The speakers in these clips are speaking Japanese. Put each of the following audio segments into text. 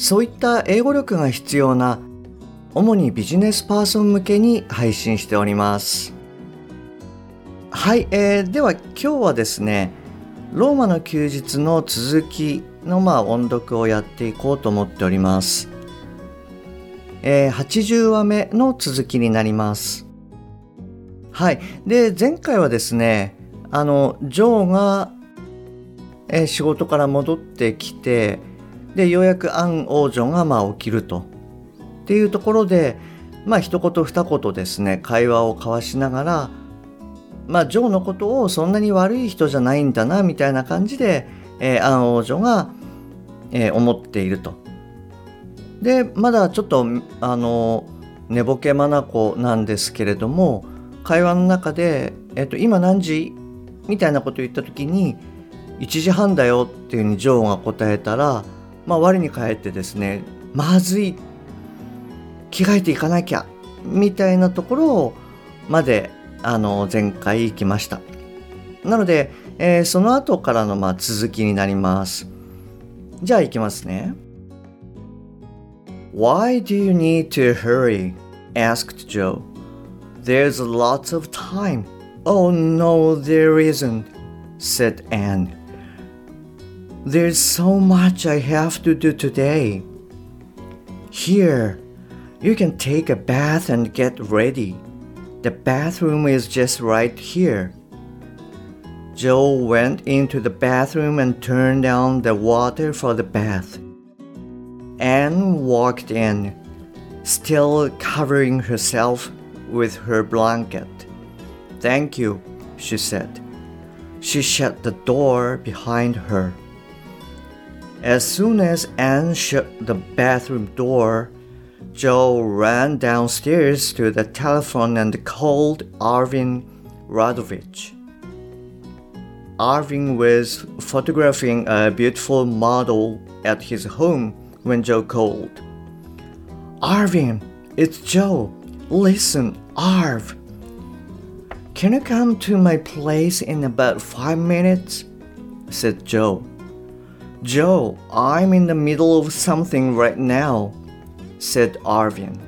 そういった英語力が必要な主にビジネスパーソン向けに配信しておりますはい、えー、では今日はですねローマの休日の続きのまあ音読をやっていこうと思っておりますえー、80話目の続きになります。はい。で、前回はですね、あの、ジョーが、えー仕事から戻ってきて、で、ようやくアン王女が、まあ、起きると。っていうところで、まあ、一言二言ですね、会話を交わしながら、まあ、ジョーのことをそんなに悪い人じゃないんだな、みたいな感じで、えーアン王女が、えー思っていると。でまだちょっとあの寝ぼけ眼なんですけれども会話の中で「えっと、今何時?」みたいなことを言った時に「1時半だよ」っていうふうにジョーが答えたらまあ我に返ってですね「まずい着替えていかなきゃ」みたいなところまであの前回行きました。なので、えーその後からのまあ続きになります。じゃあ行きますね。Why do you need to hurry? asked Joe. There's lots of time. Oh no, there isn't, said Anne. There's so much I have to do today. Here, you can take a bath and get ready. The bathroom is just right here. Joe went into the bathroom and turned on the water for the bath. Anne walked in, still covering herself with her blanket. Thank you, she said. She shut the door behind her. As soon as Anne shut the bathroom door, Joe ran downstairs to the telephone and called Arvin Radovich. Arvin was photographing a beautiful model at his home when Joe called. Arvin, it's Joe. Listen, Arv. Can you come to my place in about five minutes? said Joe. Joe, I'm in the middle of something right now, said Arvin.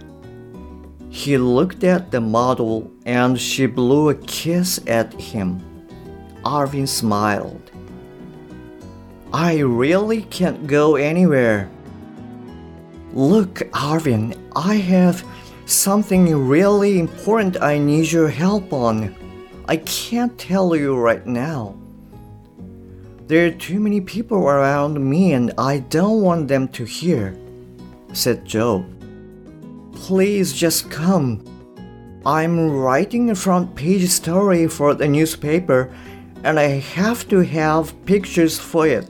He looked at the model and she blew a kiss at him. Arvin smiled. I really can't go anywhere. Look, Arvin, I have something really important I need your help on. I can't tell you right now. There are too many people around me and I don't want them to hear, said Joe. Please just come. I'm writing a front page story for the newspaper and I have to have pictures for it.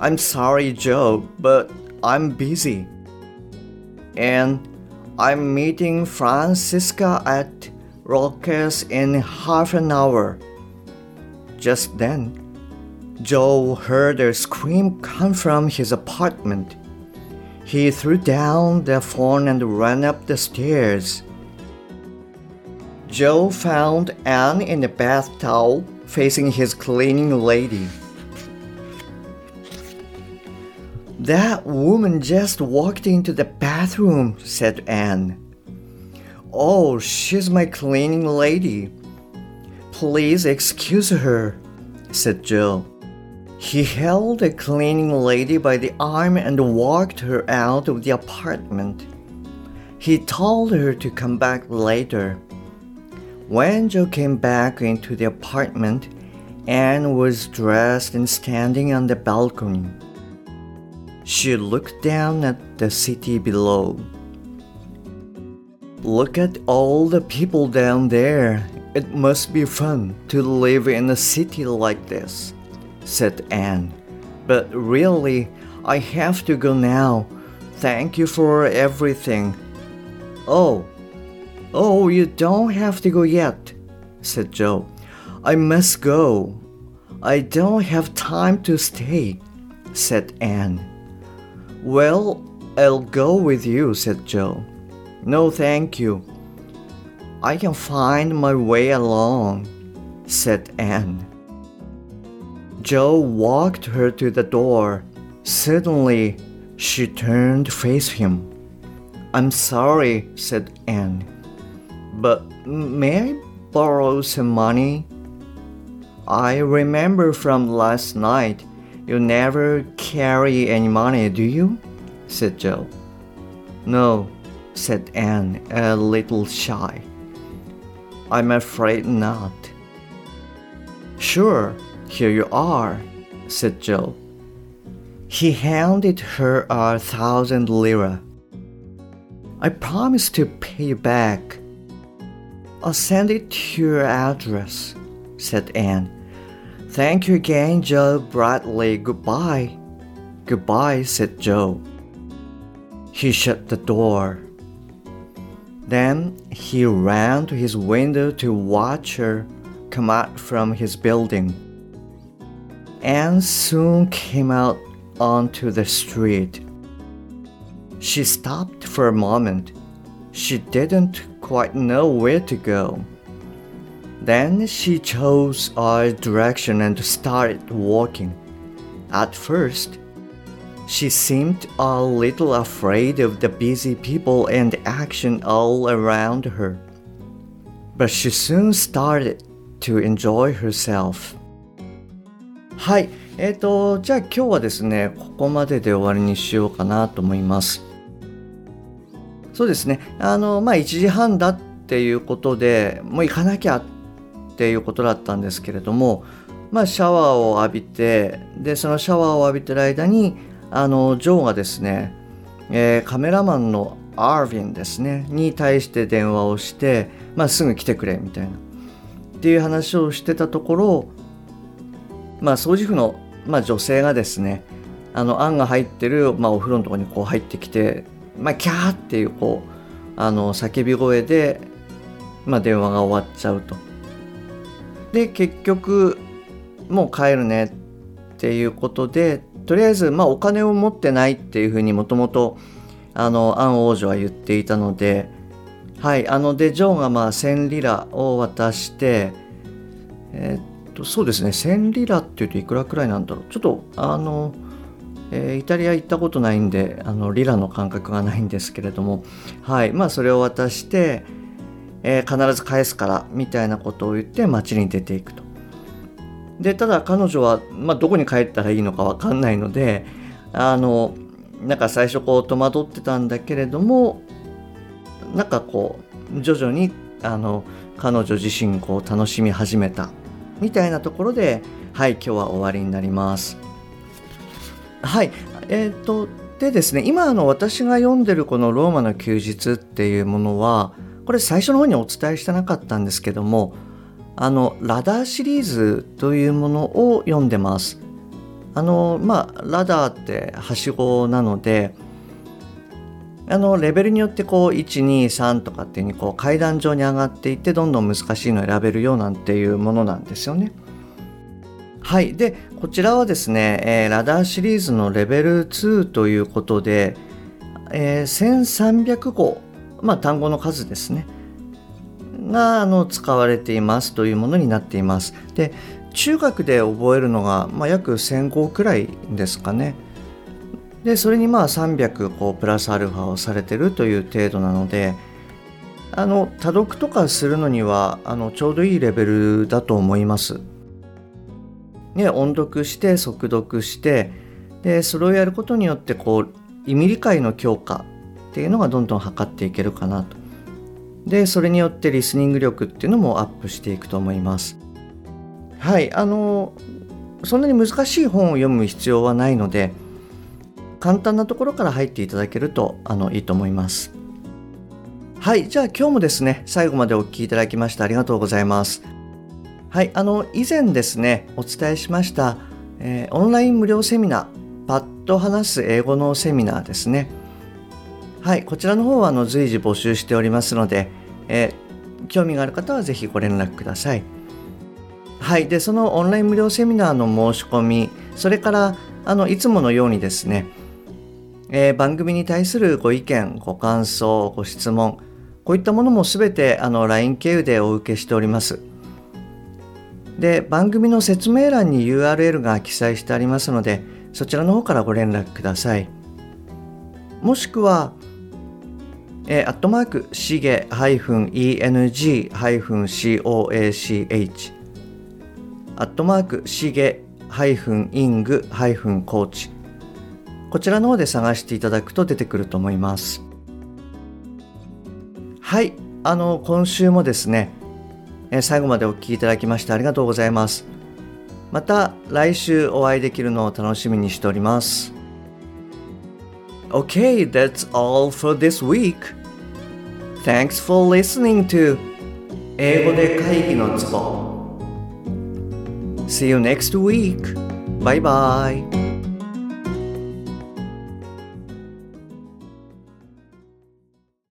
I'm sorry, Joe, but I'm busy. And I'm meeting Francisca at Rockers in half an hour. Just then, Joe heard a scream come from his apartment. He threw down the phone and ran up the stairs. Joe found Anne in a bath towel facing his cleaning lady. That woman just walked into the bathroom, said Anne. Oh, she's my cleaning lady. Please excuse her, said Joe. He held the cleaning lady by the arm and walked her out of the apartment. He told her to come back later. When Joe came back into the apartment, Anne was dressed and standing on the balcony. She looked down at the city below. Look at all the people down there. It must be fun to live in a city like this, said Anne. But really, I have to go now. Thank you for everything. Oh, oh, you don't have to go yet, said Joe. I must go. I don't have time to stay, said Anne. Well, I'll go with you, said Joe. No, thank you. I can find my way along, said Anne. Joe walked her to the door. Suddenly, she turned to face him. I'm sorry, said Anne. But may I borrow some money? I remember from last night you never carry any money, do you? said Joe. No, said Anne, a little shy. I'm afraid not. Sure, here you are, said Joe. He handed her a thousand lira. I promise to pay you back. I'll send it to your address, said Anne. Thank you again, Joe Bradley. Goodbye. Goodbye, said Joe. He shut the door. Then he ran to his window to watch her come out from his building. Anne soon came out onto the street. She stopped for a moment. She didn't quite know where to go. Then she chose a direction and started walking. At first, she seemed a little afraid of the busy people and action all around her. But she soon started to enjoy herself. はい。えっ、ー、と、じゃあ今日はですね、ここまでで終わりにしようかなと思います。そうですね。あの、まあ、1時半だっていうことで、もう行かなきゃっていうことだったんですけれども、まあ、シャワーを浴びて、で、そのシャワーを浴びてる間に、あのジョーがですね、えー、カメラマンのアーヴィンですねに対して電話をして、まあ、すぐ来てくれみたいなっていう話をしてたところ、まあ、掃除婦の、まあ、女性がですねあのあんが入ってる、まあ、お風呂のとこにこう入ってきて、まあ、キャーっていうこうあの叫び声で、まあ、電話が終わっちゃうと。で結局もう帰るねっていうことでとりあえず、まあ、お金を持ってないっていうふうにもともとあのアン王女は言っていたので、はい、あのでジョンがまあ1000リラを渡して、えー、とそうですね。1000リラっていうといくらくらいなんだろう。ちょっとあの、えー、イタリア行ったことないんであのリラの感覚がないんですけれども、はい。まあ、それを渡して、えー、必ず返すからみたいなことを言って街に出ていくと。でただ彼女は、まあ、どこに帰ったらいいのか分かんないのであのなんか最初こう戸惑ってたんだけれどもなんかこう徐々にあの彼女自身こう楽しみ始めた。みたいなところではい今日は終わりになります。はいえーと、とでですね今あの私が読んでるこの「ローマの休日」っていうものはこれ最初の方にお伝えしてなかったんですけどもあのラダーシリーズというものを読んでます。あのまあラダーってはしごなのであのレベルによってこう123とかっていうにこう階段上に上がっていってどんどん難しいのを選べるようなんていうものなんですよね。はい。で、こちらはですね、えー、ラダーシリーズのレベル2ということで、えー、1300語、まあ単語の数ですね。があの使われていますというものになっています。で中学で覚えるのが、まあ、約1000語くらいですかね。でそれにまあ300こうプラスアルファをされてるという程度なのであの多読とかするのにはあのちょうどいいレベルだと思います。ね、音読して速読してでそれをやることによってこう意味理解の強化っていうのがどんどん測っていけるかなとでそれによってリスニング力っていうのもアップしていくと思いますはいあのそんなに難しい本を読む必要はないので簡単なところから入っていただけるとあのいいと思いますはいじゃあ今日もですね最後までお聴きいただきましてありがとうございますはいあの以前ですねお伝えしました、えー、オンライン無料セミナーパッと話す英語のセミナーですね。はい、こちらの方はあの随時募集しておりますので、えー、興味がある方はぜひご連絡ください。はい、でそのオンライン無料セミナーの申し込み、それからあのいつものようにですね、えー、番組に対するご意見、ご感想、ご質問、こういったものもすべてあの LINE 経由でお受けしております。で、番組の説明欄に URL が記載してありますので、そちらの方からご連絡ください。もしくは、えー、アットマーク、しげ -eng-coach、アットマーク、しげ -ing-coach、こちらの方で探していただくと出てくると思います。はい、あの、今週もですね、え最後までお聴きいただきましてありがとうございます。また来週お会いできるのを楽しみにしております。Okay, that's all for this week. Thanks for listening to 英語で会議のツボ See you next week. Bye bye.